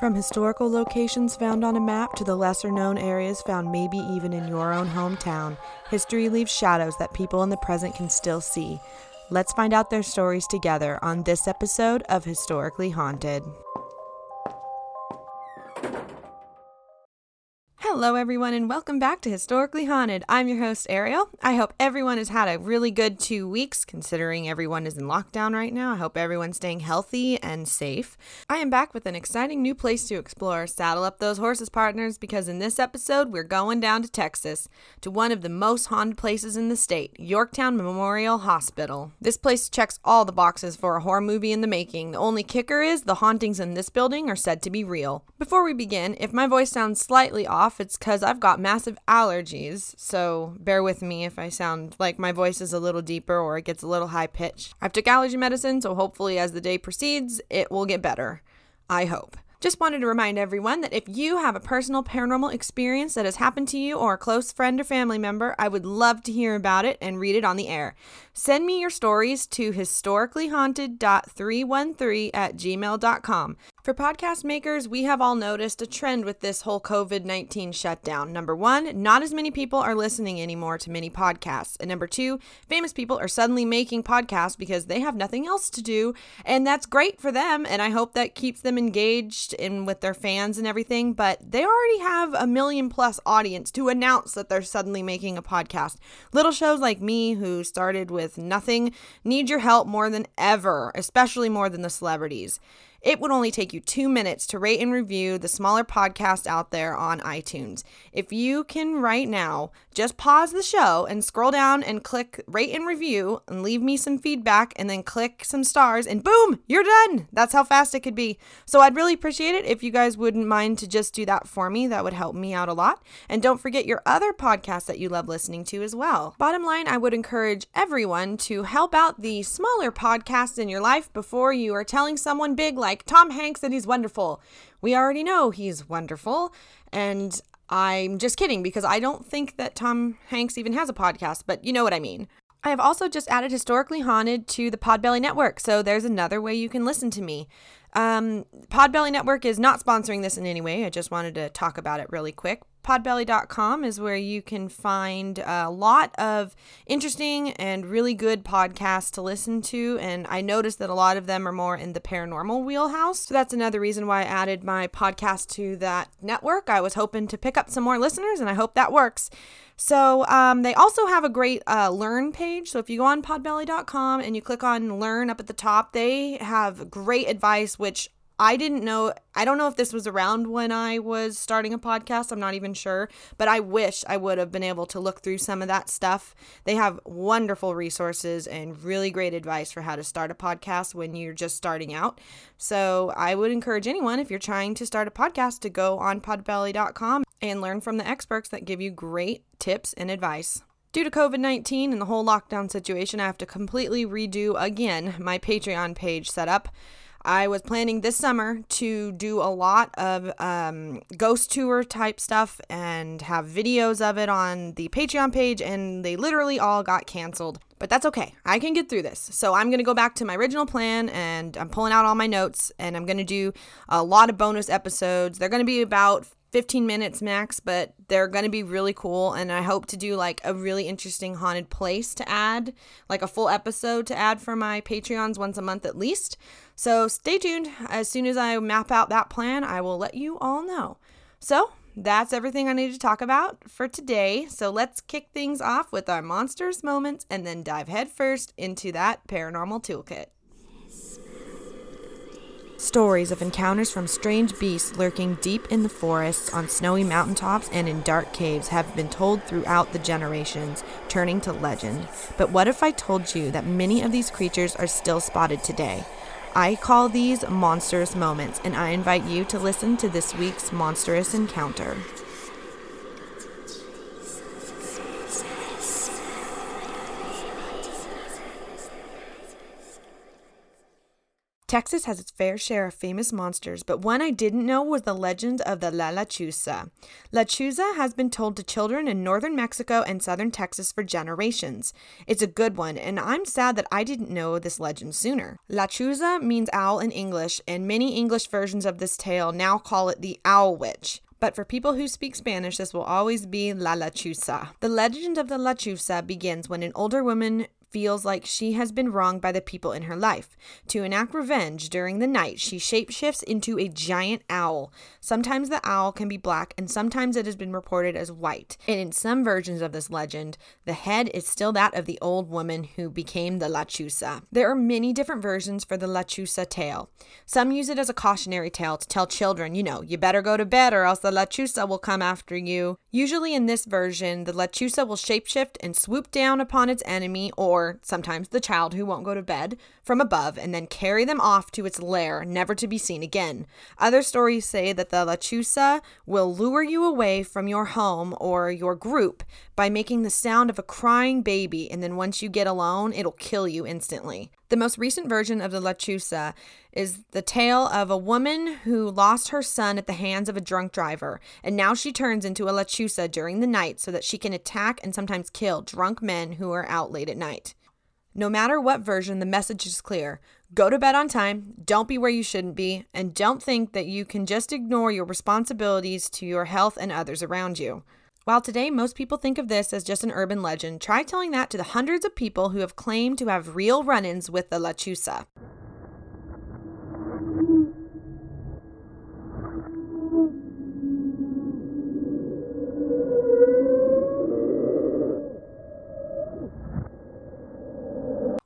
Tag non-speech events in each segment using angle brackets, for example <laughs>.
From historical locations found on a map to the lesser known areas found maybe even in your own hometown, history leaves shadows that people in the present can still see. Let's find out their stories together on this episode of Historically Haunted. Hello, everyone, and welcome back to Historically Haunted. I'm your host, Ariel. I hope everyone has had a really good two weeks, considering everyone is in lockdown right now. I hope everyone's staying healthy and safe. I am back with an exciting new place to explore. Saddle up those horses, partners, because in this episode, we're going down to Texas, to one of the most haunted places in the state, Yorktown Memorial Hospital. This place checks all the boxes for a horror movie in the making. The only kicker is the hauntings in this building are said to be real. Before we begin, if my voice sounds slightly off, it's because I've got massive allergies, so bear with me if I sound like my voice is a little deeper or it gets a little high pitched. I've took allergy medicine, so hopefully as the day proceeds, it will get better. I hope. Just wanted to remind everyone that if you have a personal paranormal experience that has happened to you or a close friend or family member, I would love to hear about it and read it on the air. Send me your stories to historicallyhaunted.313 at gmail.com. For podcast makers, we have all noticed a trend with this whole COVID 19 shutdown. Number one, not as many people are listening anymore to many podcasts. And number two, famous people are suddenly making podcasts because they have nothing else to do. And that's great for them. And I hope that keeps them engaged and with their fans and everything. But they already have a million plus audience to announce that they're suddenly making a podcast. Little shows like me, who started with nothing, need your help more than ever, especially more than the celebrities. It would only take you two minutes to rate and review the smaller podcast out there on iTunes. If you can right now, just pause the show and scroll down and click rate and review and leave me some feedback and then click some stars and boom, you're done. That's how fast it could be. So I'd really appreciate it if you guys wouldn't mind to just do that for me. That would help me out a lot. And don't forget your other podcasts that you love listening to as well. Bottom line, I would encourage everyone to help out the smaller podcasts in your life before you are telling someone big like Tom Hanks that he's wonderful. We already know he's wonderful. And I'm just kidding because I don't think that Tom Hanks even has a podcast, but you know what I mean. I have also just added Historically Haunted to the Podbelly Network, so there's another way you can listen to me. Um, Podbelly Network is not sponsoring this in any way. I just wanted to talk about it really quick. Podbelly.com is where you can find a lot of interesting and really good podcasts to listen to. And I noticed that a lot of them are more in the paranormal wheelhouse. So that's another reason why I added my podcast to that network. I was hoping to pick up some more listeners, and I hope that works. So um, they also have a great uh, learn page. So if you go on podbelly.com and you click on learn up at the top, they have great advice, which I didn't know, I don't know if this was around when I was starting a podcast. I'm not even sure, but I wish I would have been able to look through some of that stuff. They have wonderful resources and really great advice for how to start a podcast when you're just starting out. So I would encourage anyone, if you're trying to start a podcast, to go on podbelly.com and learn from the experts that give you great tips and advice. Due to COVID 19 and the whole lockdown situation, I have to completely redo again my Patreon page setup. I was planning this summer to do a lot of um, ghost tour type stuff and have videos of it on the Patreon page, and they literally all got canceled. But that's okay. I can get through this. So I'm going to go back to my original plan and I'm pulling out all my notes and I'm going to do a lot of bonus episodes. They're going to be about 15 minutes max, but they're going to be really cool. And I hope to do like a really interesting haunted place to add, like a full episode to add for my Patreons once a month at least. So stay tuned. As soon as I map out that plan, I will let you all know. So that's everything I need to talk about for today. So let's kick things off with our monsters moments and then dive headfirst into that paranormal toolkit. Stories of encounters from strange beasts lurking deep in the forests, on snowy mountaintops, and in dark caves have been told throughout the generations, turning to legend. But what if I told you that many of these creatures are still spotted today? I call these monstrous moments, and I invite you to listen to this week's monstrous encounter. Texas has its fair share of famous monsters, but one I didn't know was the legend of the La Lechuza. Lechuza has been told to children in northern Mexico and southern Texas for generations. It's a good one, and I'm sad that I didn't know this legend sooner. La Lechuza means owl in English, and many English versions of this tale now call it the Owl Witch. But for people who speak Spanish, this will always be La Lechuza. The legend of the Lechuza begins when an older woman feels like she has been wronged by the people in her life. To enact revenge during the night, she shapeshifts into a giant owl. Sometimes the owl can be black, and sometimes it has been reported as white. And in some versions of this legend, the head is still that of the old woman who became the Lechuza. There are many different versions for the Lechuza tale. Some use it as a cautionary tale to tell children, you know, you better go to bed or else the Lechuza will come after you. Usually in this version, the Lechuza will shapeshift and swoop down upon its enemy or or sometimes the child who won't go to bed, from above and then carry them off to its lair, never to be seen again. Other stories say that the Lechuza will lure you away from your home or your group by making the sound of a crying baby, and then once you get alone, it'll kill you instantly. The most recent version of the Lechuza is the tale of a woman who lost her son at the hands of a drunk driver, and now she turns into a Lechuza during the night so that she can attack and sometimes kill drunk men who are out late at night. No matter what version, the message is clear. Go to bed on time, don't be where you shouldn't be, and don't think that you can just ignore your responsibilities to your health and others around you. While today most people think of this as just an urban legend, try telling that to the hundreds of people who have claimed to have real run ins with the Lechuza.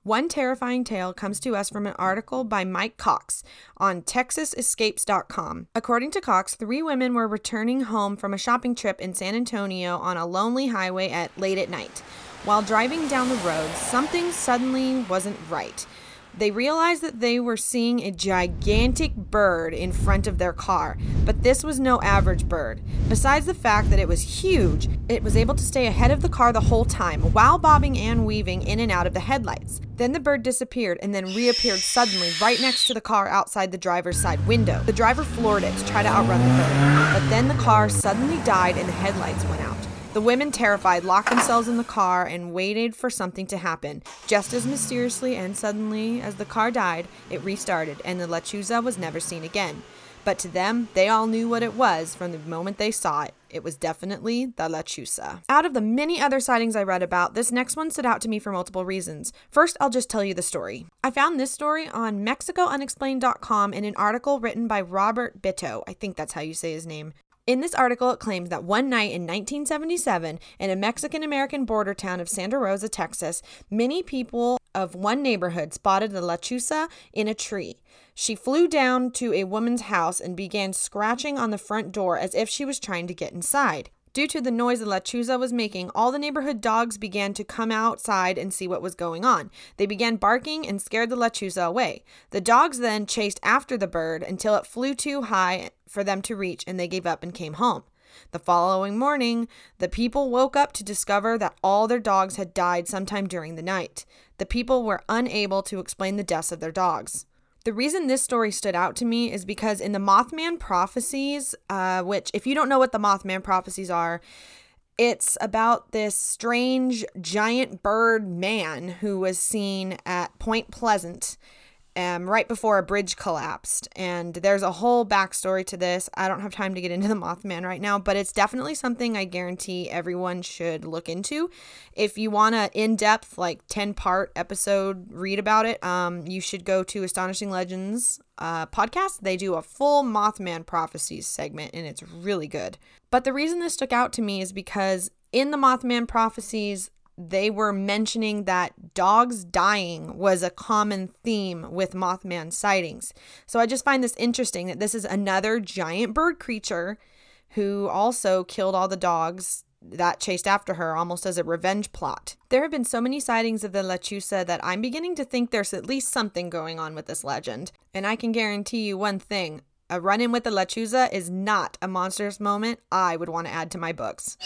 One terrifying tale comes to us from an article by Mike Cox on TexasEscapes.com. According to Cox, three women were returning home from a shopping trip in San Antonio on a lonely highway at late at night. While driving down the road, something suddenly wasn't right. They realized that they were seeing a gigantic bird in front of their car, but this was no average bird. Besides the fact that it was huge, it was able to stay ahead of the car the whole time while bobbing and weaving in and out of the headlights. Then the bird disappeared and then reappeared suddenly right next to the car outside the driver's side window. The driver floored it to try to outrun the bird, but then the car suddenly died and the headlights went out. The women, terrified, locked themselves in the car and waited for something to happen. Just as mysteriously and suddenly as the car died, it restarted, and the Lechuza was never seen again. But to them, they all knew what it was from the moment they saw it. It was definitely the Lechuza. Out of the many other sightings I read about, this next one stood out to me for multiple reasons. First, I'll just tell you the story. I found this story on MexicoUnexplained.com in an article written by Robert Bitto. I think that's how you say his name. In this article, it claims that one night in 1977, in a Mexican American border town of Santa Rosa, Texas, many people of one neighborhood spotted the lechuza in a tree. She flew down to a woman's house and began scratching on the front door as if she was trying to get inside. Due to the noise the Lechuza was making, all the neighborhood dogs began to come outside and see what was going on. They began barking and scared the Lechuza away. The dogs then chased after the bird until it flew too high for them to reach and they gave up and came home. The following morning, the people woke up to discover that all their dogs had died sometime during the night. The people were unable to explain the deaths of their dogs. The reason this story stood out to me is because in the Mothman prophecies, uh, which, if you don't know what the Mothman prophecies are, it's about this strange giant bird man who was seen at Point Pleasant um, right before a bridge collapsed. And there's a whole backstory to this. I don't have time to get into the Mothman right now, but it's definitely something I guarantee everyone should look into. If you want a in-depth, like 10 part episode read about it, um, you should go to Astonishing Legends uh, podcast. They do a full Mothman prophecies segment, and it's really good. But the reason this stuck out to me is because in the Mothman prophecies, they were mentioning that dogs dying was a common theme with Mothman sightings. So I just find this interesting that this is another giant bird creature who also killed all the dogs that chased after her almost as a revenge plot. There have been so many sightings of the Lechuza that I'm beginning to think there's at least something going on with this legend. And I can guarantee you one thing a run in with the Lechuza is not a monstrous moment I would want to add to my books.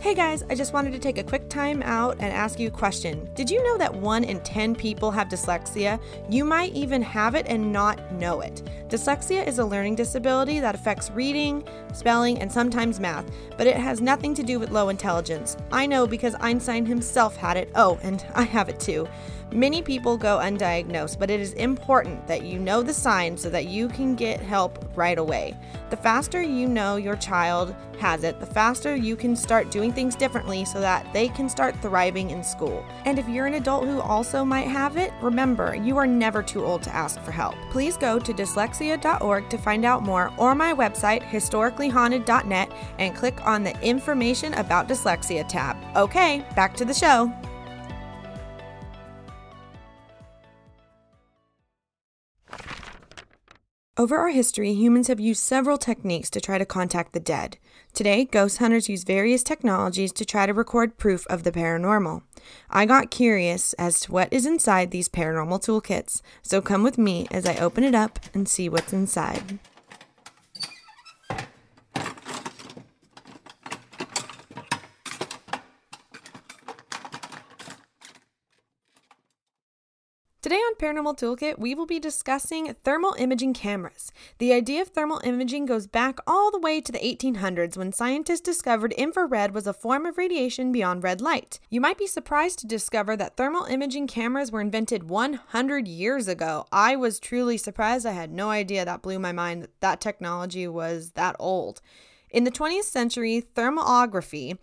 Hey guys, I just wanted to take a quick time out and ask you a question. Did you know that 1 in 10 people have dyslexia? You might even have it and not know it. Dyslexia is a learning disability that affects reading, spelling, and sometimes math, but it has nothing to do with low intelligence. I know because Einstein himself had it. Oh, and <laughs> I have it too. Many people go undiagnosed, but it is important that you know the signs so that you can get help right away. The faster you know your child has it, the faster you can start doing things differently so that they can start thriving in school. And if you're an adult who also might have it, remember, you are never too old to ask for help. Please go to dyslexia.org to find out more or my website, historicallyhaunted.net, and click on the Information About Dyslexia tab. Okay, back to the show. Over our history, humans have used several techniques to try to contact the dead. Today, ghost hunters use various technologies to try to record proof of the paranormal. I got curious as to what is inside these paranormal toolkits, so come with me as I open it up and see what's inside. Today on Paranormal Toolkit, we will be discussing thermal imaging cameras. The idea of thermal imaging goes back all the way to the 1800s when scientists discovered infrared was a form of radiation beyond red light. You might be surprised to discover that thermal imaging cameras were invented 100 years ago. I was truly surprised. I had no idea that blew my mind that that technology was that old. In the 20th century, thermography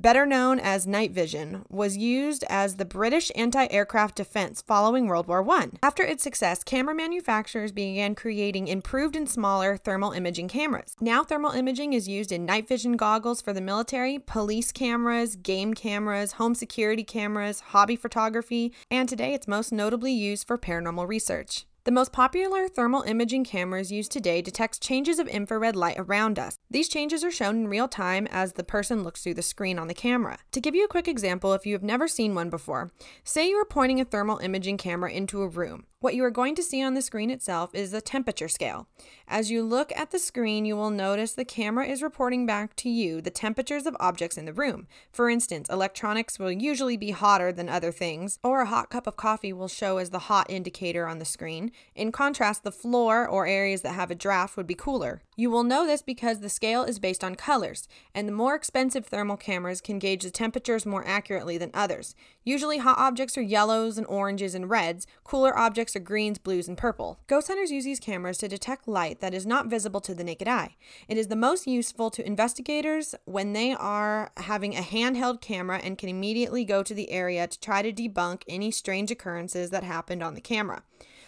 better known as night vision, was used as the British anti aircraft defense following World War I. After its success, camera manufacturers began creating improved and smaller thermal imaging cameras. Now, thermal imaging is used in night vision goggles for the military, police cameras, game cameras, home security cameras, hobby photography, and today it's most notably used for paranormal research. The most popular thermal imaging cameras used today detect changes of infrared light around us. These changes are shown in real time as the person looks through the screen on the camera. To give you a quick example, if you have never seen one before, say you are pointing a thermal imaging camera into a room. What you are going to see on the screen itself is the temperature scale. As you look at the screen, you will notice the camera is reporting back to you the temperatures of objects in the room. For instance, electronics will usually be hotter than other things, or a hot cup of coffee will show as the hot indicator on the screen. In contrast, the floor or areas that have a draft would be cooler. You will know this because the scale is based on colors, and the more expensive thermal cameras can gauge the temperatures more accurately than others. Usually, hot objects are yellows and oranges and reds, cooler objects are greens, blues, and purple. Ghost hunters use these cameras to detect light that is not visible to the naked eye. It is the most useful to investigators when they are having a handheld camera and can immediately go to the area to try to debunk any strange occurrences that happened on the camera.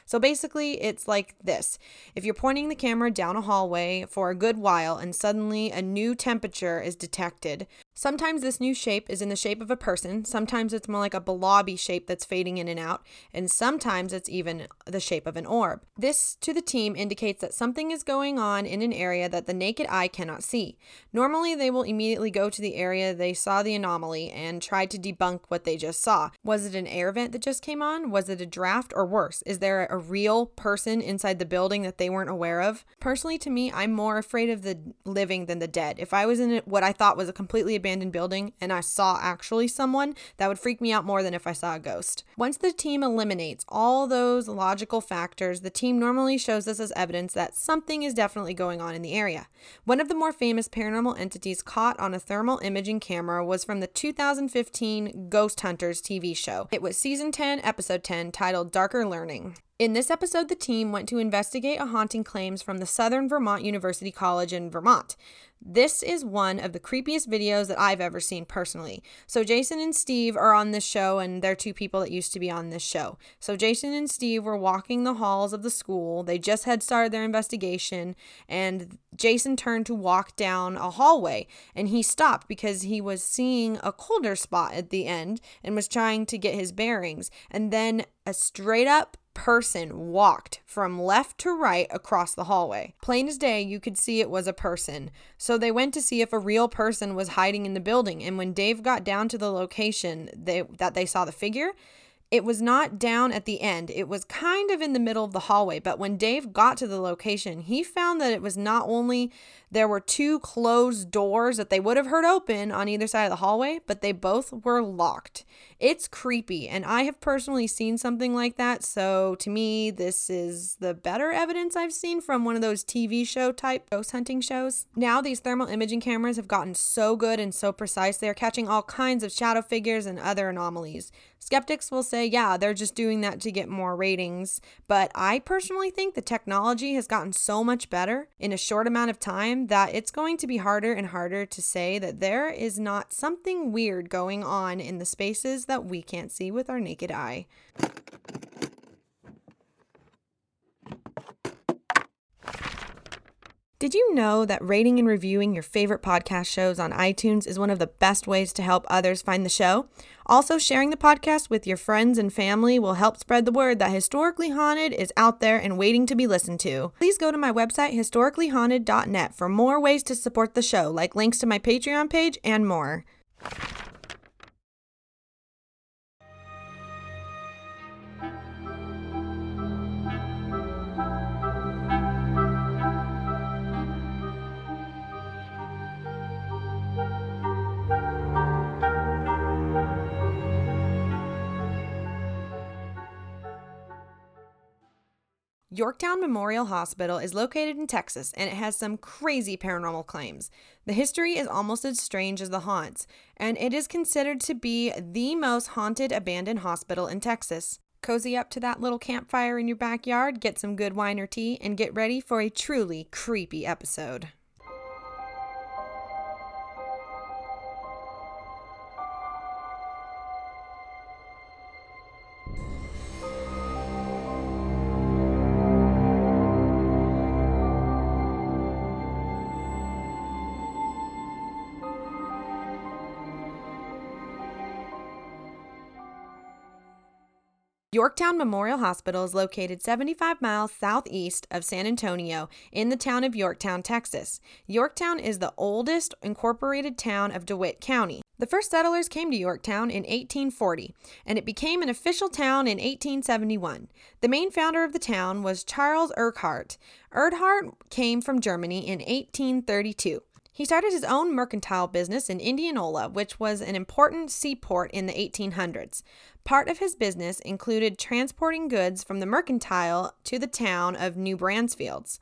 So basically, it's like this. If you're pointing the camera down a hallway for a good while and suddenly a new temperature is detected, Sometimes this new shape is in the shape of a person, sometimes it's more like a blobby shape that's fading in and out, and sometimes it's even the shape of an orb. This to the team indicates that something is going on in an area that the naked eye cannot see. Normally, they will immediately go to the area they saw the anomaly and try to debunk what they just saw. Was it an air vent that just came on? Was it a draft? Or worse, is there a real person inside the building that they weren't aware of? Personally, to me, I'm more afraid of the living than the dead. If I was in what I thought was a completely abandoned building and I saw actually someone, that would freak me out more than if I saw a ghost. Once the team eliminates all those logical factors, the team normally shows us as evidence that something is definitely going on in the area. One of the more famous paranormal entities caught on a thermal imaging camera was from the 2015 Ghost Hunters TV show. It was season 10, episode 10, titled Darker Learning. In this episode, the team went to investigate a haunting claims from the Southern Vermont University College in Vermont. This is one of the creepiest videos that I've ever seen personally. So, Jason and Steve are on this show, and they're two people that used to be on this show. So, Jason and Steve were walking the halls of the school. They just had started their investigation, and Jason turned to walk down a hallway, and he stopped because he was seeing a colder spot at the end and was trying to get his bearings. And then a straight up person walked from left to right across the hallway. Plain as day, you could see it was a person. So they went to see if a real person was hiding in the building. And when Dave got down to the location they, that they saw the figure, It was not down at the end, it was kind of in the middle of the hallway. But when Dave got to the location, he found that it was not only there were two closed doors that they would have heard open on either side of the hallway, but they both were locked. It's creepy, and I have personally seen something like that. So to me, this is the better evidence I've seen from one of those TV show type ghost hunting shows. Now, these thermal imaging cameras have gotten so good and so precise, they are catching all kinds of shadow figures and other anomalies. Skeptics will say, yeah, they're just doing that to get more ratings. But I personally think the technology has gotten so much better in a short amount of time that it's going to be harder and harder to say that there is not something weird going on in the spaces that we can't see with our naked eye. Did you know that rating and reviewing your favorite podcast shows on iTunes is one of the best ways to help others find the show? Also, sharing the podcast with your friends and family will help spread the word that Historically Haunted is out there and waiting to be listened to. Please go to my website, historicallyhaunted.net, for more ways to support the show, like links to my Patreon page and more. Yorktown Memorial Hospital is located in Texas and it has some crazy paranormal claims. The history is almost as strange as the haunts, and it is considered to be the most haunted abandoned hospital in Texas. Cozy up to that little campfire in your backyard, get some good wine or tea, and get ready for a truly creepy episode. Yorktown Memorial Hospital is located 75 miles southeast of San Antonio in the town of Yorktown, Texas. Yorktown is the oldest incorporated town of DeWitt County. The first settlers came to Yorktown in 1840, and it became an official town in 1871. The main founder of the town was Charles Eckhardt. Eckhardt came from Germany in 1832. He started his own mercantile business in Indianola, which was an important seaport in the 1800s. Part of his business included transporting goods from the mercantile to the town of New Braunfels.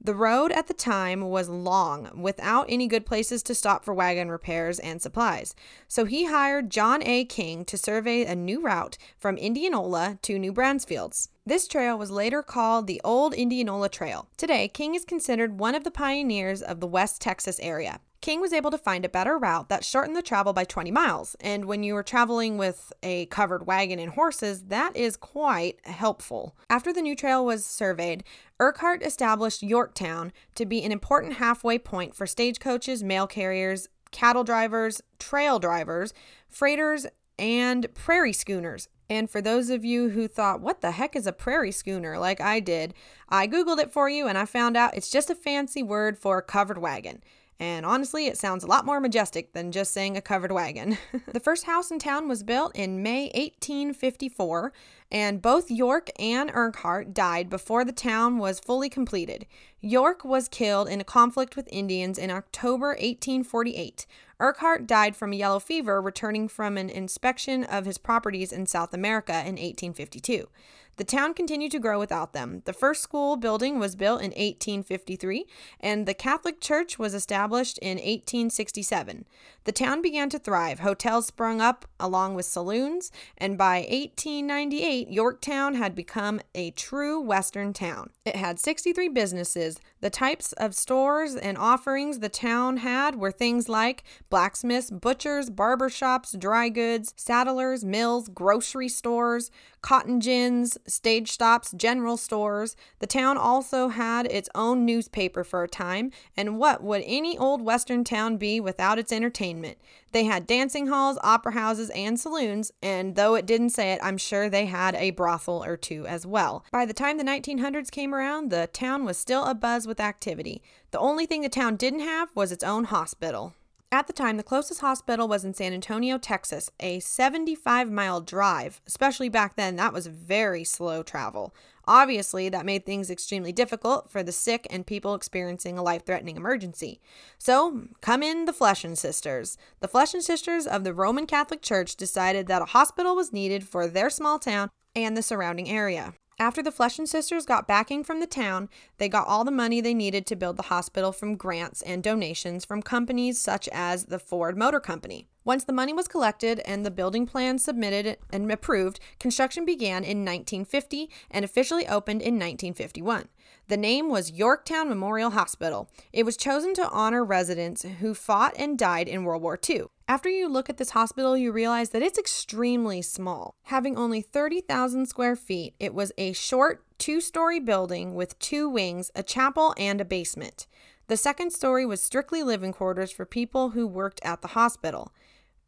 The road at the time was long, without any good places to stop for wagon repairs and supplies. So he hired John A. King to survey a new route from Indianola to New Braunfels. This trail was later called the Old Indianola Trail. Today, King is considered one of the pioneers of the West Texas area. King was able to find a better route that shortened the travel by 20 miles. And when you were traveling with a covered wagon and horses, that is quite helpful. After the new trail was surveyed, Eckhardt established Yorktown to be an important halfway point for stagecoaches, mail carriers, cattle drivers, trail drivers, freighters, and prairie schooners. And for those of you who thought, what the heck is a prairie schooner, like I did, I Googled it for you and I found out it's just a fancy word for a covered wagon. And honestly, it sounds a lot more majestic than just saying a covered wagon. <laughs> the first house in town was built in May 1854, and both York and Eckhardt died before the town was fully completed. York was killed in a conflict with Indians in October 1848. Eckhardt died from yellow fever returning from an inspection of his properties in South America in 1852. The town continued to grow without them. The first school building was built in 1853, and the Catholic Church was established in 1867. The town began to thrive. Hotels sprung up along with saloons, and by 1898, Yorktown had become a true Western town. It had 63 businesses. The types of stores and offerings the town had were things like blacksmiths, butchers, barber shops, dry goods, saddlers, mills, grocery stores, cotton gins, stage stops, general stores. The town also had its own newspaper for a time, and what would any old western town be without its entertainment? They had dancing halls, opera houses, and saloons, and though it didn't say it, I'm sure they had a brothel or two as well. By the time the 1900s came around, the town was still abuzz with activity. The only thing the town didn't have was its own hospital. At the time, the closest hospital was in San Antonio, Texas, a 75 mile drive. Especially back then, that was very slow travel. Obviously, that made things extremely difficult for the sick and people experiencing a life threatening emergency. So, come in the Felician sisters. The Felician sisters of the Roman Catholic Church decided that a hospital was needed for their small town and the surrounding area. After the Felician sisters got backing from the town, they got all the money they needed to build the hospital from grants and donations from companies such as the Ford Motor Company. Once the money was collected and the building plans submitted and approved, construction began in 1950 and officially opened in 1951. The name was Yorktown Memorial Hospital. It was chosen to honor residents who fought and died in World War II. After you look at this hospital, you realize that it's extremely small. Having only 30,000 square feet, it was a short two story building with two wings, a chapel, and a basement. The second story was strictly living quarters for people who worked at the hospital,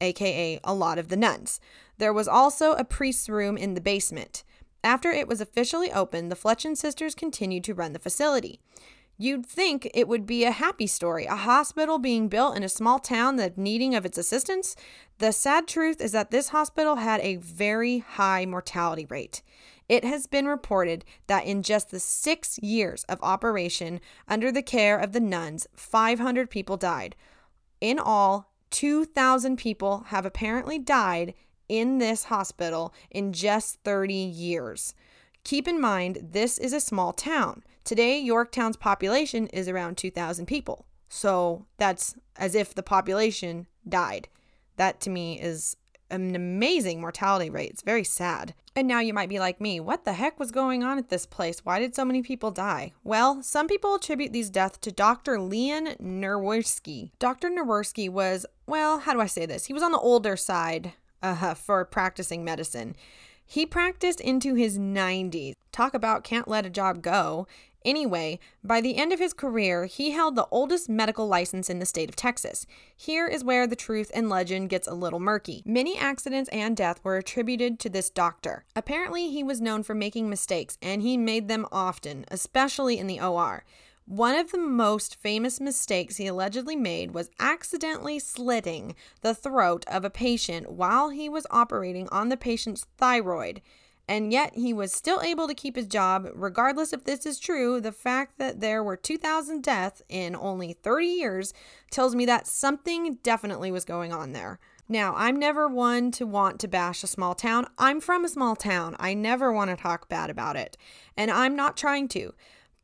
aka a lot of the nuns. There was also a priest's room in the basement. After it was officially opened, the Felician sisters continued to run the facility. You'd think it would be a happy story, a hospital being built in a small town that needing of its assistance. The sad truth is that this hospital had a very high mortality rate. It has been reported that in just the six years of operation under the care of the nuns, 500 people died. In all, 2,000 people have apparently died in this hospital in just 30 years. Keep in mind, this is a small town. Today, Yorktown's population is around 2,000 people. So that's as if the population died. That to me is an amazing mortality rate. It's very sad. And now you might be like me, what the heck was going on at this place? Why did so many people die? Well, some people attribute these deaths to Dr. Leon Nowierski. Dr. Nowierski was, well, how do I say this? He was on the older side uh, for practicing medicine. He practiced into his 90s. Talk about can't let a job go. Anyway, by the end of his career, he held the oldest medical license in the state of Texas. Here is where the truth and legend gets a little murky. Many accidents and death were attributed to this doctor. Apparently, he was known for making mistakes, and he made them often, especially in the OR. One of the most famous mistakes he allegedly made was accidentally slitting the throat of a patient while he was operating on the patient's thyroid. And yet he was still able to keep his job. Regardless if this is true, the fact that there were 2,000 deaths in only 30 years tells me that something definitely was going on there. Now, I'm never one to want to bash a small town. I'm from a small town. I never want to talk bad about it. And I'm not trying to.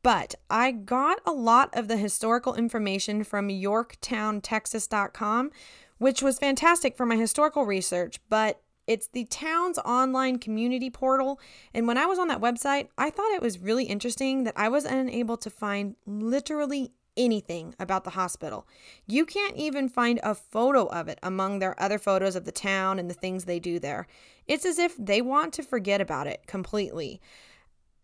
But I got a lot of the historical information from YorktownTexas.com, which was fantastic for my historical research, but it's the town's online community portal. And when I was on that website, I thought it was really interesting that I was unable to find literally anything about the hospital. You can't even find a photo of it among their other photos of the town and the things they do there. It's as if they want to forget about it completely.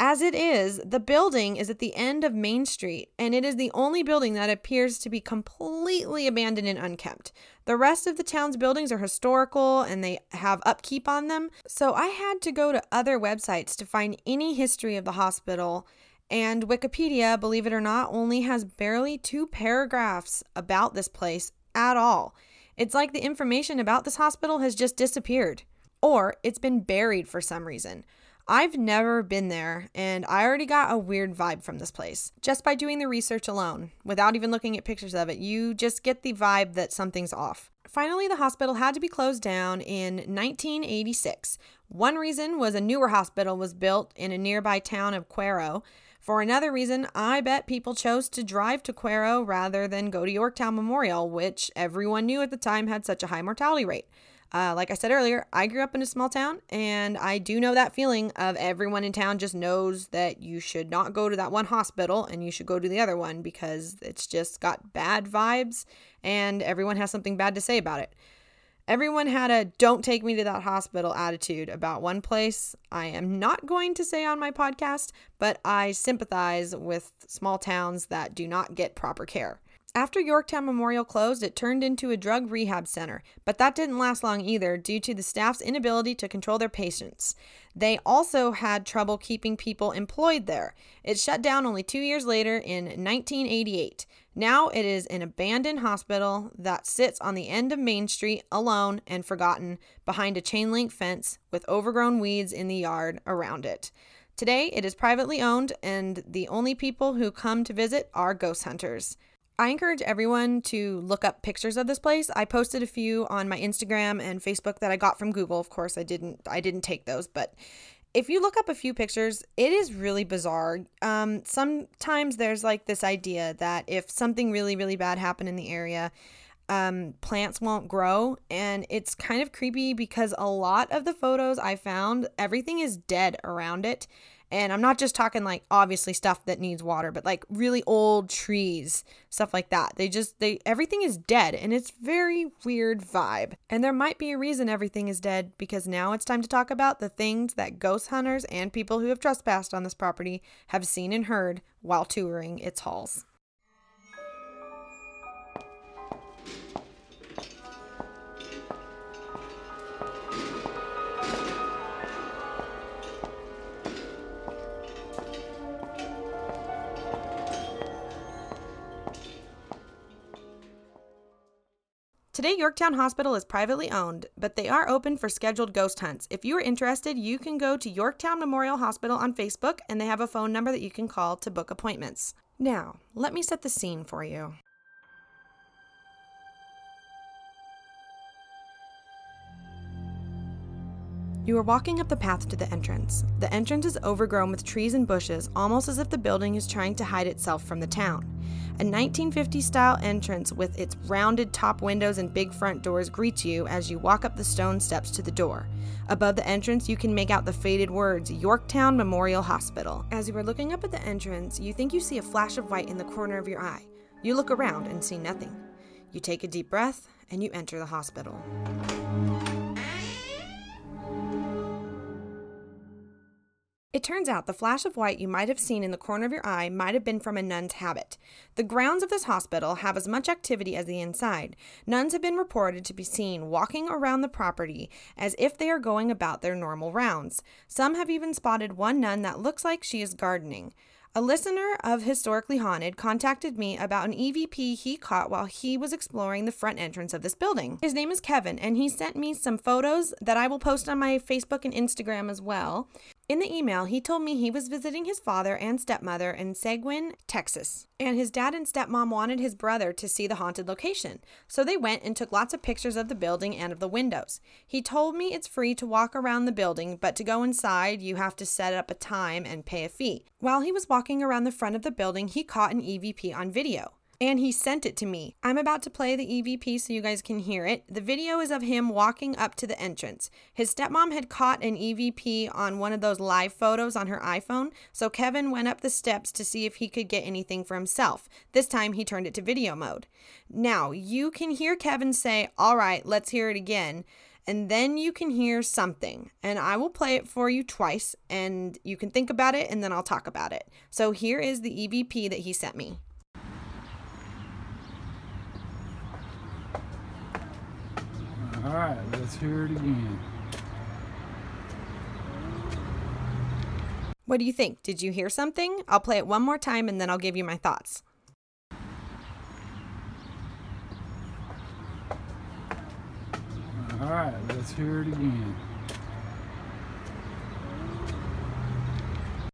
As it is, the building is at the end of Main Street, and it is the only building that appears to be completely abandoned and unkept. The rest of the town's buildings are historical and they have upkeep on them, so I had to go to other websites to find any history of the hospital. And Wikipedia, believe it or not, only has barely two paragraphs about this place at all. It's like the information about this hospital has just disappeared, or it's been buried for some reason. I've never been there, and I already got a weird vibe from this place. Just by doing the research alone, without even looking at pictures of it, you just get the vibe that something's off. Finally, the hospital had to be closed down in 1986. One reason was a newer hospital was built in a nearby town of Cuero. For another reason, I bet people chose to drive to Cuero rather than go to Yorktown Memorial, which everyone knew at the time had such a high mortality rate. Uh, like I said earlier, I grew up in a small town, and I do know that feeling of everyone in town just knows that you should not go to that one hospital and you should go to the other one because it's just got bad vibes and everyone has something bad to say about it. Everyone had a don't take me to that hospital attitude about one place I am not going to say on my podcast, but I sympathize with small towns that do not get proper care. After Yorktown Memorial closed, it turned into a drug rehab center, but that didn't last long either due to the staff's inability to control their patients. They also had trouble keeping people employed there. It shut down only two years later in 1988. Now it is an abandoned hospital that sits on the end of Main Street alone and forgotten behind a chain link fence with overgrown weeds in the yard around it. Today it is privately owned, and the only people who come to visit are ghost hunters. I encourage everyone to look up pictures of this place. I posted a few on my Instagram and Facebook that I got from Google. Of course, I didn't I didn't take those, but if you look up a few pictures, it is really bizarre. Um, sometimes there's like this idea that if something really, really bad happened in the area, um, plants won't grow. And it's kind of creepy because a lot of the photos I found, everything is dead around it. And I'm not just talking like obviously stuff that needs water, but like really old trees, stuff like that. They just they everything is dead and it's very weird vibe. And there might be a reason everything is dead because now it's time to talk about the things that ghost hunters and people who have trespassed on this property have seen and heard while touring its halls. Today, Yorktown Hospital is privately owned, but they are open for scheduled ghost hunts. If you are interested, you can go to Yorktown Memorial Hospital on Facebook and they have a phone number that you can call to book appointments. Now, let me set the scene for you. You are walking up the path to the entrance. The entrance is overgrown with trees and bushes, almost as if the building is trying to hide itself from the town. A 1950 style entrance with its rounded top windows and big front doors greets you as you walk up the stone steps to the door. Above the entrance, you can make out the faded words Yorktown Memorial Hospital. As you are looking up at the entrance, you think you see a flash of white in the corner of your eye. You look around and see nothing. You take a deep breath and you enter the hospital. It turns out the flash of white you might have seen in the corner of your eye might have been from a nun's habit. The grounds of this hospital have as much activity as the inside. Nuns have been reported to be seen walking around the property as if they are going about their normal rounds. Some have even spotted one nun that looks like she is gardening. A listener of Historically Haunted contacted me about an EVP he caught while he was exploring the front entrance of this building. His name is Kevin, and he sent me some photos that I will post on my Facebook and Instagram as well. In the email, he told me he was visiting his father and stepmother in Seguin, Texas, and his dad and stepmom wanted his brother to see the haunted location. So they went and took lots of pictures of the building and of the windows. He told me it's free to walk around the building, but to go inside, you have to set up a time and pay a fee. While he was walking around the front of the building, he caught an EVP on video and he sent it to me. I'm about to play the EVP so you guys can hear it. The video is of him walking up to the entrance. His stepmom had caught an EVP on one of those live photos on her iPhone, so Kevin went up the steps to see if he could get anything for himself. This time he turned it to video mode. Now, you can hear Kevin say, All right, let's hear it again and then you can hear something. And I will play it for you twice, and you can think about it, and then I'll talk about it. So here is the EVP that he sent me. All right, let's hear it again. What do you think? Did you hear something? I'll play it one more time and then I'll give you my thoughts. All right, let's hear it again.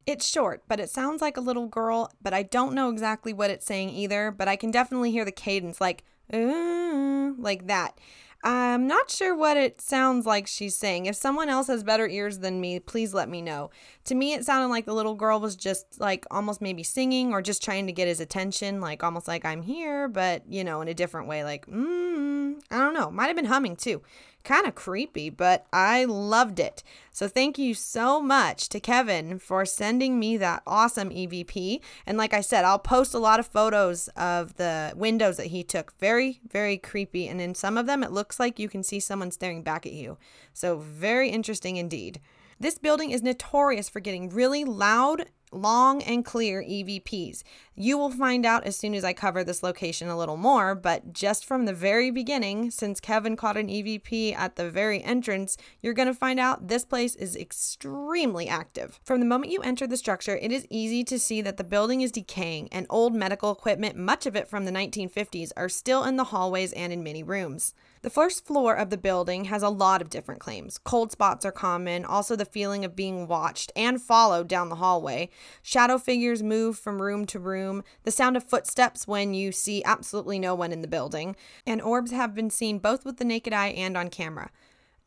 It's short, but it sounds like a little girl, but I don't know exactly what it's saying either, but I can definitely hear the cadence like, uh, like that. I'm not sure what it sounds like she's saying. If someone else has better ears than me, please let me know. To me, it sounded like the little girl was just like almost maybe singing or just trying to get his attention, like almost like I'm here, but you know, in a different way. Like, mm, I don't know. Might have been humming too kind of creepy, but I loved it. So thank you so much to Kevin for sending me that awesome EVP. And like I said, I'll post a lot of photos of the windows that he took. Very, very creepy. And in some of them, it looks like you can see someone staring back at you. So very interesting indeed. This building is notorious for getting really loud long and clear EVPs. You will find out as soon as I cover this location a little more, but just from the very beginning, since Kevin caught an EVP at the very entrance, you're going to find out this place is extremely active. From the moment you enter the structure, it is easy to see that the building is decaying and old medical equipment, much of it from the 1950s, are still in the hallways and in many rooms. The first floor of the building has a lot of different claims. Cold spots are common, also the feeling of being watched and followed down the hallway. Shadow figures move from room to room, the sound of footsteps when you see absolutely no one in the building, and orbs have been seen both with the naked eye and on camera.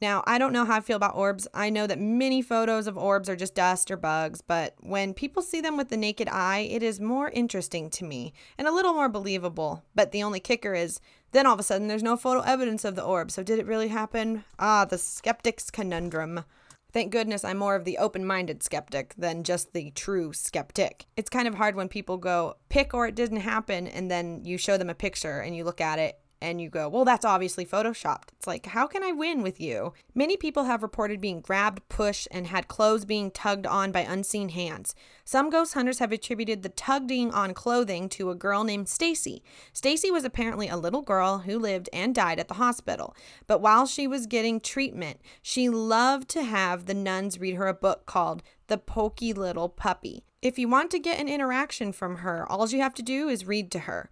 Now, I don't know how I feel about orbs. I know that many photos of orbs are just dust or bugs, but when people see them with the naked eye, it is more interesting to me and a little more believable. But the only kicker is then all of a sudden there's no photo evidence of the orb. So did it really happen? Ah, the skeptic's conundrum. Thank goodness I'm more of the open minded skeptic than just the true skeptic. It's kind of hard when people go, pick or it didn't happen, and then you show them a picture and you look at it and you go, well, that's obviously photoshopped. It's like, how can I win with you? Many people have reported being grabbed, pushed, and had clothes being tugged on by unseen hands. Some ghost hunters have attributed the tugging on clothing to a girl named Stacy. Stacy was apparently a little girl who lived and died at the hospital. But while she was getting treatment, she loved to have the nuns read her a book called The Pokey Little Puppy. If you want to get an interaction from her, all you have to do is read to her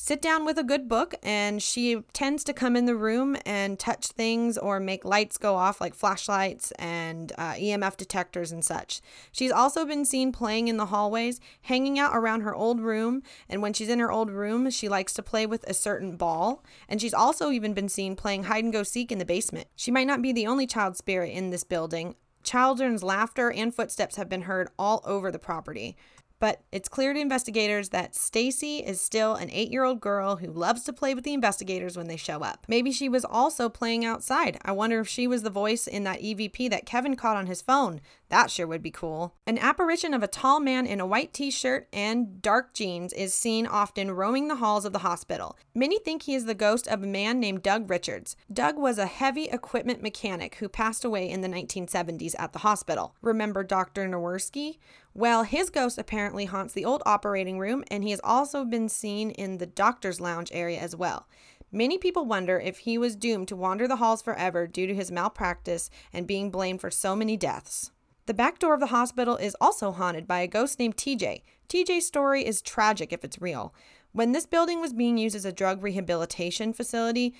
sit down with a good book and she tends to come in the room and touch things or make lights go off like flashlights and uh, emf detectors and such. She's also been seen playing in the hallways hanging out around her old room and when she's in her old room she likes to play with a certain ball. And she's also even been seen playing hide and go seek in the basement. She might not be the only child spirit in this building. Children's laughter and footsteps have been heard all over the property but it's clear to investigators that Stacy is still an 8-year-old girl who loves to play with the investigators when they show up. Maybe she was also playing outside. I wonder if she was the voice in that EVP that Kevin caught on his phone. That sure would be cool. An apparition of a tall man in a white t shirt and dark jeans is seen often roaming the halls of the hospital. Many think he is the ghost of a man named Doug Richards. Doug was a heavy equipment mechanic who passed away in the 1970s at the hospital. Remember Dr. Nowirski? Well, his ghost apparently haunts the old operating room, and he has also been seen in the doctor's lounge area as well. Many people wonder if he was doomed to wander the halls forever due to his malpractice and being blamed for so many deaths. The back door of the hospital is also haunted by a ghost named TJ. TJ's story is tragic if it's real. When this building was being used as a drug rehabilitation facility,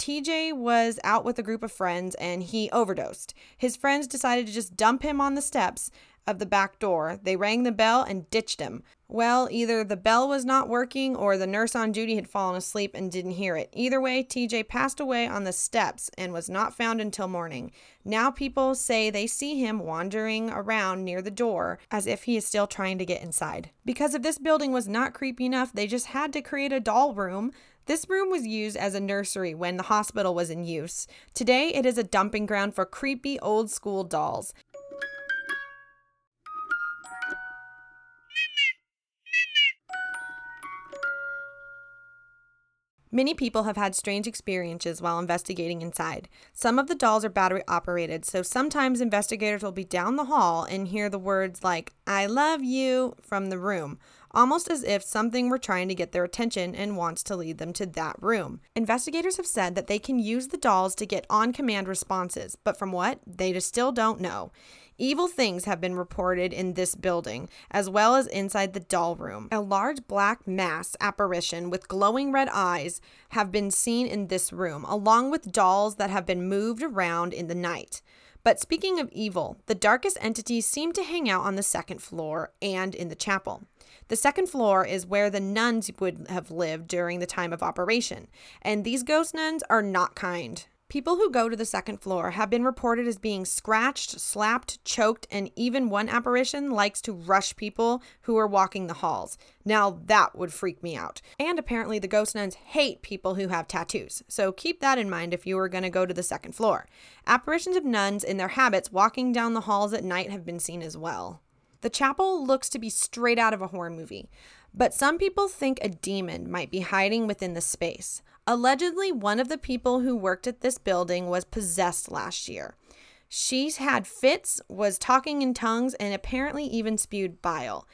TJ was out with a group of friends and he overdosed. His friends decided to just dump him on the steps of the back door. They rang the bell and ditched him. Well, either the bell was not working or the nurse on duty had fallen asleep and didn't hear it. Either way, TJ passed away on the steps and was not found until morning. Now people say they see him wandering around near the door as if he is still trying to get inside. Because if this building was not creepy enough, they just had to create a doll room this room was used as a nursery when the hospital was in use. Today, it is a dumping ground for creepy old school dolls. Many people have had strange experiences while investigating inside. Some of the dolls are battery operated, so sometimes investigators will be down the hall and hear the words like, I love you from the room, almost as if something were trying to get their attention and wants to lead them to that room. Investigators have said that they can use the dolls to get on command responses, but from what? They just still don't know. Evil things have been reported in this building, as well as inside the doll room. A large black mass apparition with glowing red eyes have been seen in this room, along with dolls that have been moved around in the night. But speaking of evil, the darkest entities seem to hang out on the second floor and in the chapel. The second floor is where the nuns would have lived during the time of operation, and these ghost nuns are not kind. People who go to the second floor have been reported as being scratched, slapped, choked, and even one apparition likes to rush people who are walking the halls. Now, that would freak me out. And apparently, the ghost nuns hate people who have tattoos, so keep that in mind if you are going to go to the second floor. Apparitions of nuns in their habits walking down the halls at night have been seen as well. The chapel looks to be straight out of a horror movie, but some people think a demon might be hiding within the space. Allegedly, one of the people who worked at this building was possessed last year. She's had fits, was talking in tongues, and apparently even spewed bile.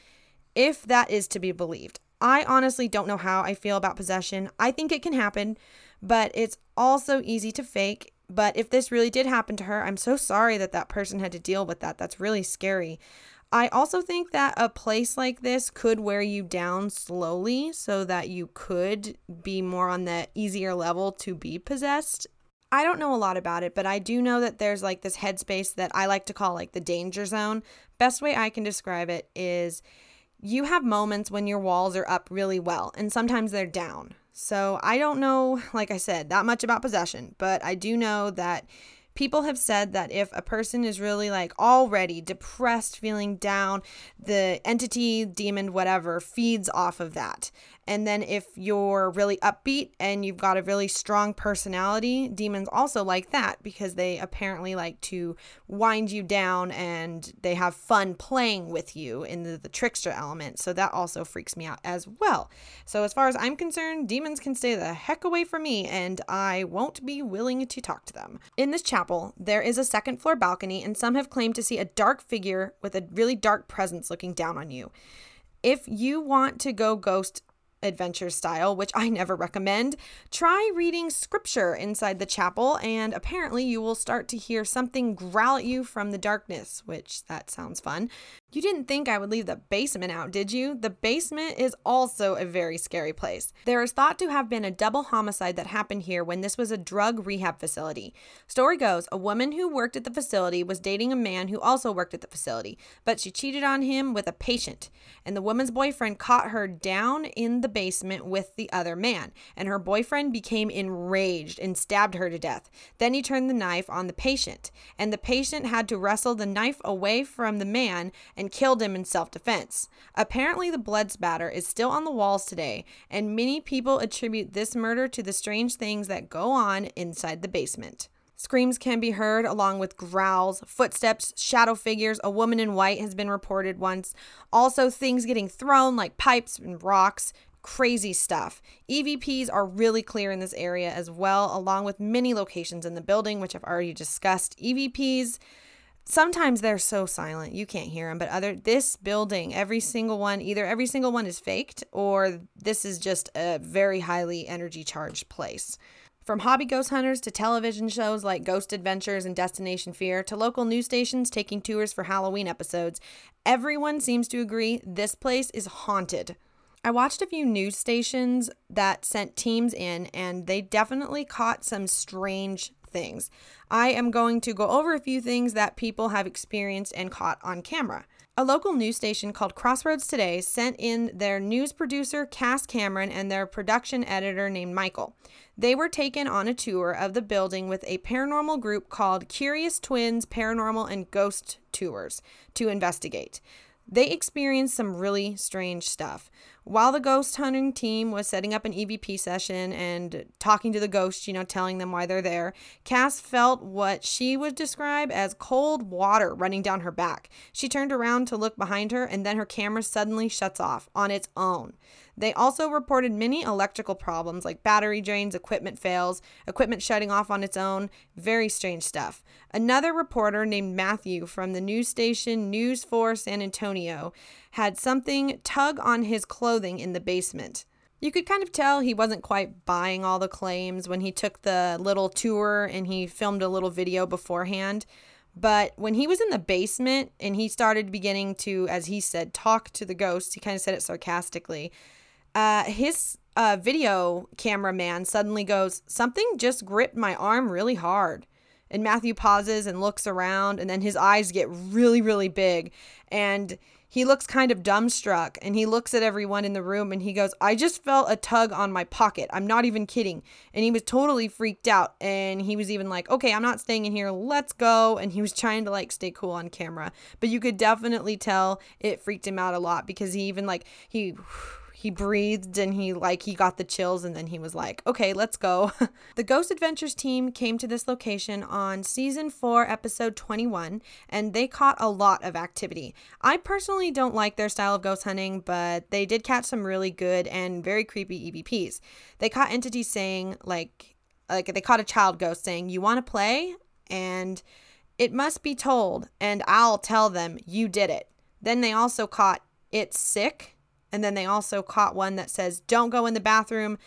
If that is to be believed. I honestly don't know how I feel about possession. I think it can happen, but it's also easy to fake. But if this really did happen to her, I'm so sorry that that person had to deal with that. That's really scary. I also think that a place like this could wear you down slowly so that you could be more on the easier level to be possessed. I don't know a lot about it, but I do know that there's like this headspace that I like to call like the danger zone. Best way I can describe it is you have moments when your walls are up really well and sometimes they're down. So I don't know, like I said, that much about possession, but I do know that people have said that if a person is really like already depressed, feeling down, the entity, demon, whatever, feeds off of that. And then if you're really upbeat and you've got a really strong personality, demons also like that because they apparently like to wind you down and they have fun playing with you in the, the trickster element. So that also freaks me out as well. So as far as I'm concerned, demons can stay the heck away from me and I won't be willing to talk to them. In this chapel, there is a second floor balcony and some have claimed to see a dark figure with a really dark presence looking down on you. If you want to go ghost adventure style, which I never recommend, try reading scripture inside the chapel, and apparently you will start to hear something growl at you from the darkness, which that sounds fun. You didn't think I would leave the basement out, did you? The basement is also a very scary place. There is thought to have been a double homicide that happened here when this was a drug rehab facility. Story goes, a woman who worked at the facility was dating a man who also worked at the facility, but she cheated on him with a patient, and the woman's boyfriend caught her down in the basement with the other man, and her boyfriend became enraged and stabbed her to death. Then he turned the knife on the patient, and the patient had to wrestle the knife away from the man and and killed him in self defense. Apparently, the blood spatter is still on the walls today, and many people attribute this murder to the strange things that go on inside the basement. Screams can be heard along with growls, footsteps, shadow figures. A woman in white has been reported once. Also, things getting thrown like pipes and rocks. Crazy stuff. EVPs are really clear in this area as well, along with many locations in the building, which I've already discussed. EVPs sometimes they're so silent you can't hear them but other this building every single one either every single one is faked or this is just a very highly energy charged place from hobby ghost hunters to television shows like Ghost Adventures and Destination Fear to local news stations taking tours for Halloween episodes, everyone seems to agree this place is haunted. I watched a few news stations that sent teams in, and they definitely caught some strange things. I am going to go over a few things that people have experienced and caught on camera. A local news station called Crossroads Today sent in their news producer, Cass Cameron, and their production editor named Michael. They were taken on a tour of the building with a paranormal group called Curious Twins Paranormal and Ghost Tours to investigate. They experienced some really strange stuff. While the ghost hunting team was setting up an EVP session and talking to the ghosts, you know, telling them why they're there, Cass felt what she would describe as cold water running down her back. She turned around to look behind her, and then her camera suddenly shuts off on its own. They also reported many electrical problems like battery drains, equipment fails, equipment shutting off on its own. Very strange stuff. Another reporter named Matthew from the news station News 4 San Antonio had something tug on his clothing in the basement. You could kind of tell he wasn't quite buying all the claims when he took the little tour and he filmed a little video beforehand. But when he was in the basement and he started beginning to, as he said, talk to the ghosts, he kind of said it sarcastically uh, his uh, video cameraman suddenly goes, Something just gripped my arm really hard. And Matthew pauses and looks around, and then his eyes get really, really big. And he looks kind of dumbstruck and he looks at everyone in the room and he goes, I just felt a tug on my pocket. I'm not even kidding. And he was totally freaked out. And he was even like, okay, I'm not staying in here. Let's go. And he was trying to like stay cool on camera. But you could definitely tell it freaked him out a lot because he even like, he he breathed and he like he got the chills and then he was like okay let's go <laughs> the ghost adventures team came to this location on season 4 episode 21 and they caught a lot of activity i personally don't like their style of ghost hunting but they did catch some really good and very creepy evps they caught entities saying like like they caught a child ghost saying you want to play and It must be told, and I'll tell them you did it. Then they also caught it's sick. And then they also caught one that says, don't go in the bathroom.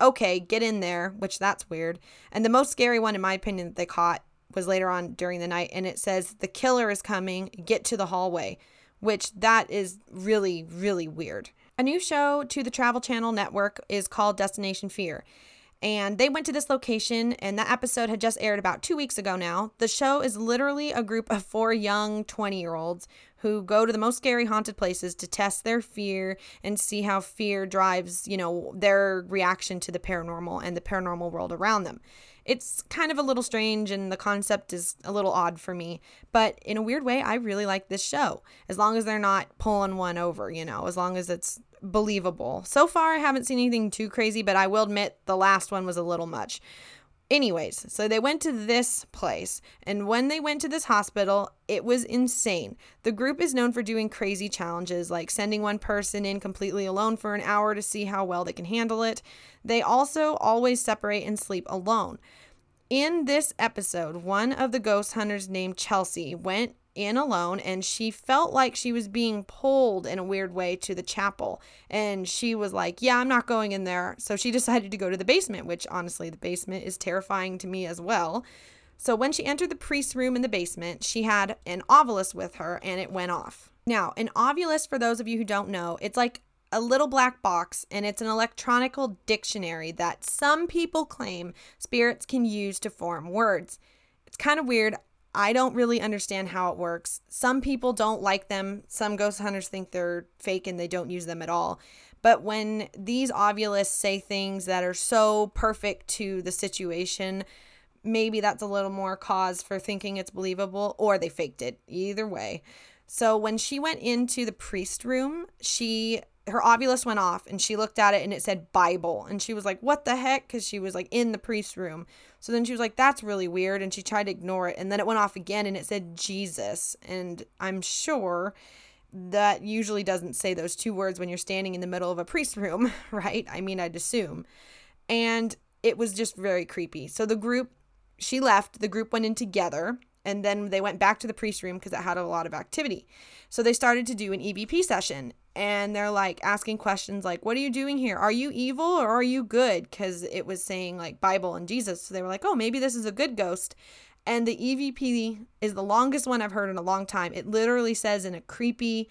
Okay, get in there, which that's weird. And the most scary one, in my opinion, that they caught was later on during the night. And it says, the killer is coming, get to the hallway, which that is really, really weird. A new show to the Travel Channel network is called Destination Fear. And they went to this location, and that episode had just aired about two weeks ago now. The show is literally a group of four young 20 year olds who go to the most scary haunted places to test their fear and see how fear drives, you know, their reaction to the paranormal and the paranormal world around them. It's kind of a little strange and the concept is a little odd for me, but in a weird way, I really like this show. As long as they're not pulling one over, you know, as long as it's believable. So far, I haven't seen anything too crazy, but I will admit the last one was a little much. Anyways, so they went to this place, and when they went to this hospital, it was insane. The group is known for doing crazy challenges, like sending one person in completely alone for an hour to see how well they can handle it. They also always separate and sleep alone. In this episode, one of the ghost hunters named Chelsea went in alone and she felt like she was being pulled in a weird way to the chapel. And she was like yeah i'm not going in there. So she <laughs> decided to go to the basement which honestly the basement is terrifying to me as well. So when she entered the priest's room in the basement she had an ovilus with her and it went off. Now an ovilus for those of you who don't know it's like a little black box and it's an electronical dictionary that some people claim spirits can use to form words it's kind of weird I don't really understand how it works. Some people don't like them. Some ghost hunters think they're fake and they don't use them at all. But when these ovulists say things that are so perfect to the situation, maybe that's a little more cause for thinking it's believable or they faked it. Either way. So when she went into the priest room, she her ovilus went off and she looked at it and it said Bible. And she was like, What the heck? Because she was like in the priest's room. So then she was like, That's really weird. And she tried to ignore it. And then it went off again and it said Jesus. And I'm sure that usually doesn't say those two words when you're standing in the middle of a priest's room, <laughs> right? I mean, I'd assume. And it was just very creepy. So the group, she left, the group went in together and then they went back to the priest room because it had a lot of activity. So they started to do an EVP session and they're like asking questions like what are you doing here? Are you evil or are you good? Because it was saying like bible and jesus. So they were like oh maybe this is a good ghost. And the evp is the longest one i've heard in a long time. It literally says in a creepy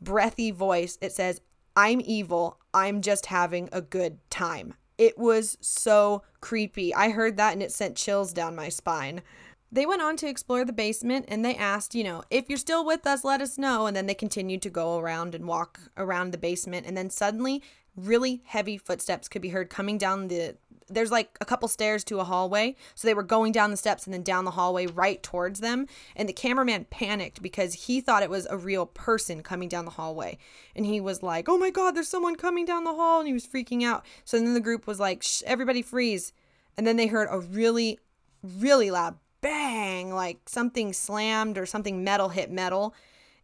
breathy voice it says i'm evil. I'm just having a good time. It was so creepy. I heard that and it sent chills down my spine they went on to explore the basement and they asked, you know, if you're still with us, let us know. And then they continued to go around and walk around the basement. And then suddenly, really heavy footsteps could be heard coming down the. There's like a couple stairs to a hallway. So they were going down the steps and then down the hallway right towards them. And the cameraman panicked because he thought it was a real person coming down the hallway. And he was like, oh my God, there's someone coming down the hall. And he was freaking out. So then the group was like, Shh, everybody freeze. And then they heard a really, really loud bang, like something slammed or something metal hit metal.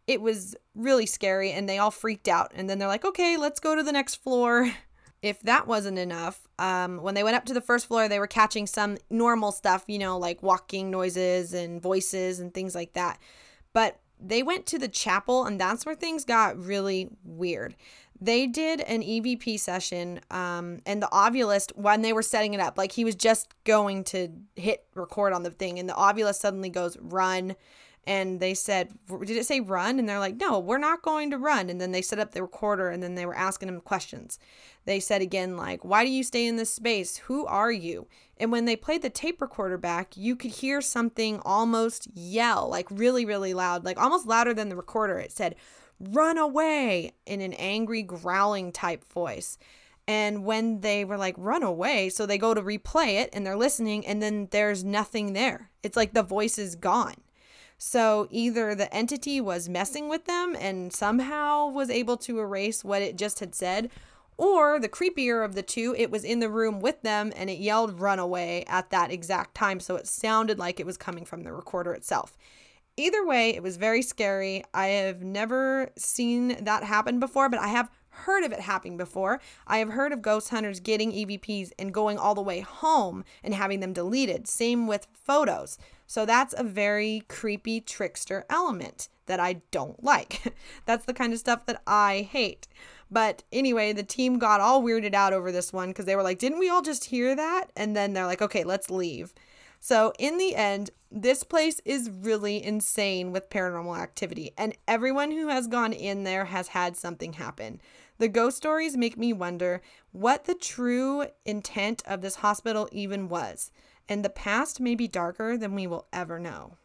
It was really scary and they all freaked out. And then they're like, okay, let's go to the next floor. <laughs> If that wasn't enough, um, when they went up to the first floor, they were catching some normal stuff, you know, like walking noises and voices and things like that. But they went to the chapel, and that's where things got really weird they did an EVP session, um, and the ovilus when they were setting it up, like he was just going to hit record on the thing, and the ovilus suddenly goes, run. And they said, Did it say run? And they're like, No, we're not going to run. And then they set up the recorder and then they were asking him questions. They said again, like, Why do you stay in this space? Who are you? And when they played the tape recorder back, you could hear something almost yell, like really, really loud, like almost louder than the recorder. It said, run away in an angry, growling type voice. And when they were like, run away, so they go to replay it and they're listening, and then there's nothing there. It's like the voice is gone. So either the entity was messing with them and somehow was able to erase what it just had said, or the creepier of the two, it was in the room with them and it yelled run away at that exact time. So it sounded like it was coming from the recorder itself. Either way, it was very scary. I have never seen that happen before, but I have heard of it happening before. I have heard of ghost hunters getting EVPs and going all the way home and having them deleted. Same with photos. So that's a very creepy trickster element that I don't like. <laughs> that's the kind of stuff that I hate. But anyway, the team got all weirded out over this one because they were like, didn't we all just hear that? And then they're like, okay, let's leave. So, in the end, this place is really insane with paranormal activity, and everyone who has gone in there has had something happen. The ghost stories make me wonder what the true intent of this hospital even was, and the past may be darker than we will ever know.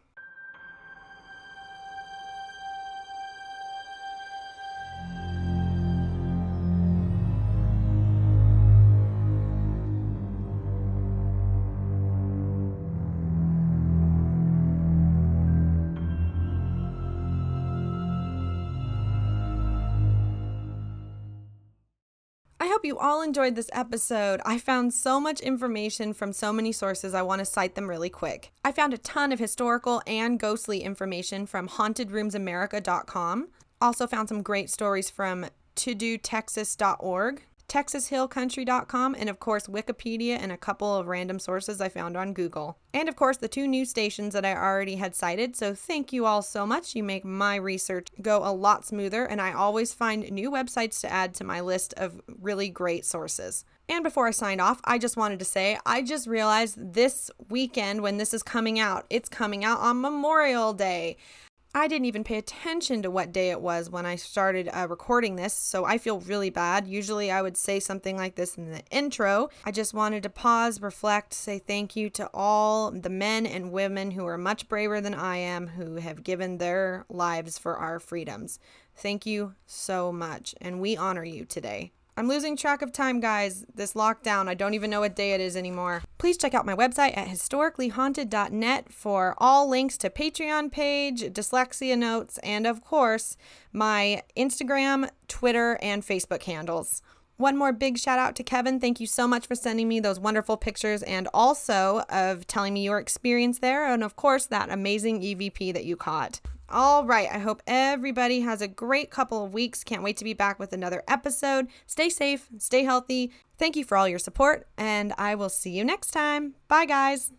You all enjoyed this episode. I found so much information from so many sources, I want to cite them really quick. I found a ton of historical and ghostly information from hauntedroomsamerica.com. Also found some great stories from todotexas.org, TexasHillCountry.com, and of course Wikipedia and a couple of random sources I found on Google. And of course the two news stations that I already had cited, so thank you all so much. You make my research go a lot smoother, and I always find new websites to add to my list of really great sources. And before I sign off, I just wanted to say I just realized this weekend when this is coming out, it's coming out on Memorial Day. I didn't even pay attention to what day it was when I started uh, recording this, so I feel really bad. Usually I would say something like this in the intro. I just wanted to pause, reflect, say thank you to all the men and women who are much braver than I am, who have given their lives for our freedoms. Thank you so much, and we honor you today. I'm losing track of time, guys. This lockdown, I don't even know what day it is anymore. Please check out my website at historicallyhaunted.net for all links to Patreon page, dyslexia notes, and of course, my Instagram, Twitter, and Facebook handles. One more big shout out to Kevin. Thank you so much for sending me those wonderful pictures and also of telling me your experience there, and of course, that amazing EVP that you caught. All right. I hope everybody has a great couple of weeks. Can't wait to be back with another episode. Stay safe, stay healthy. Thank you for all your support, and I will see you next time. Bye, guys.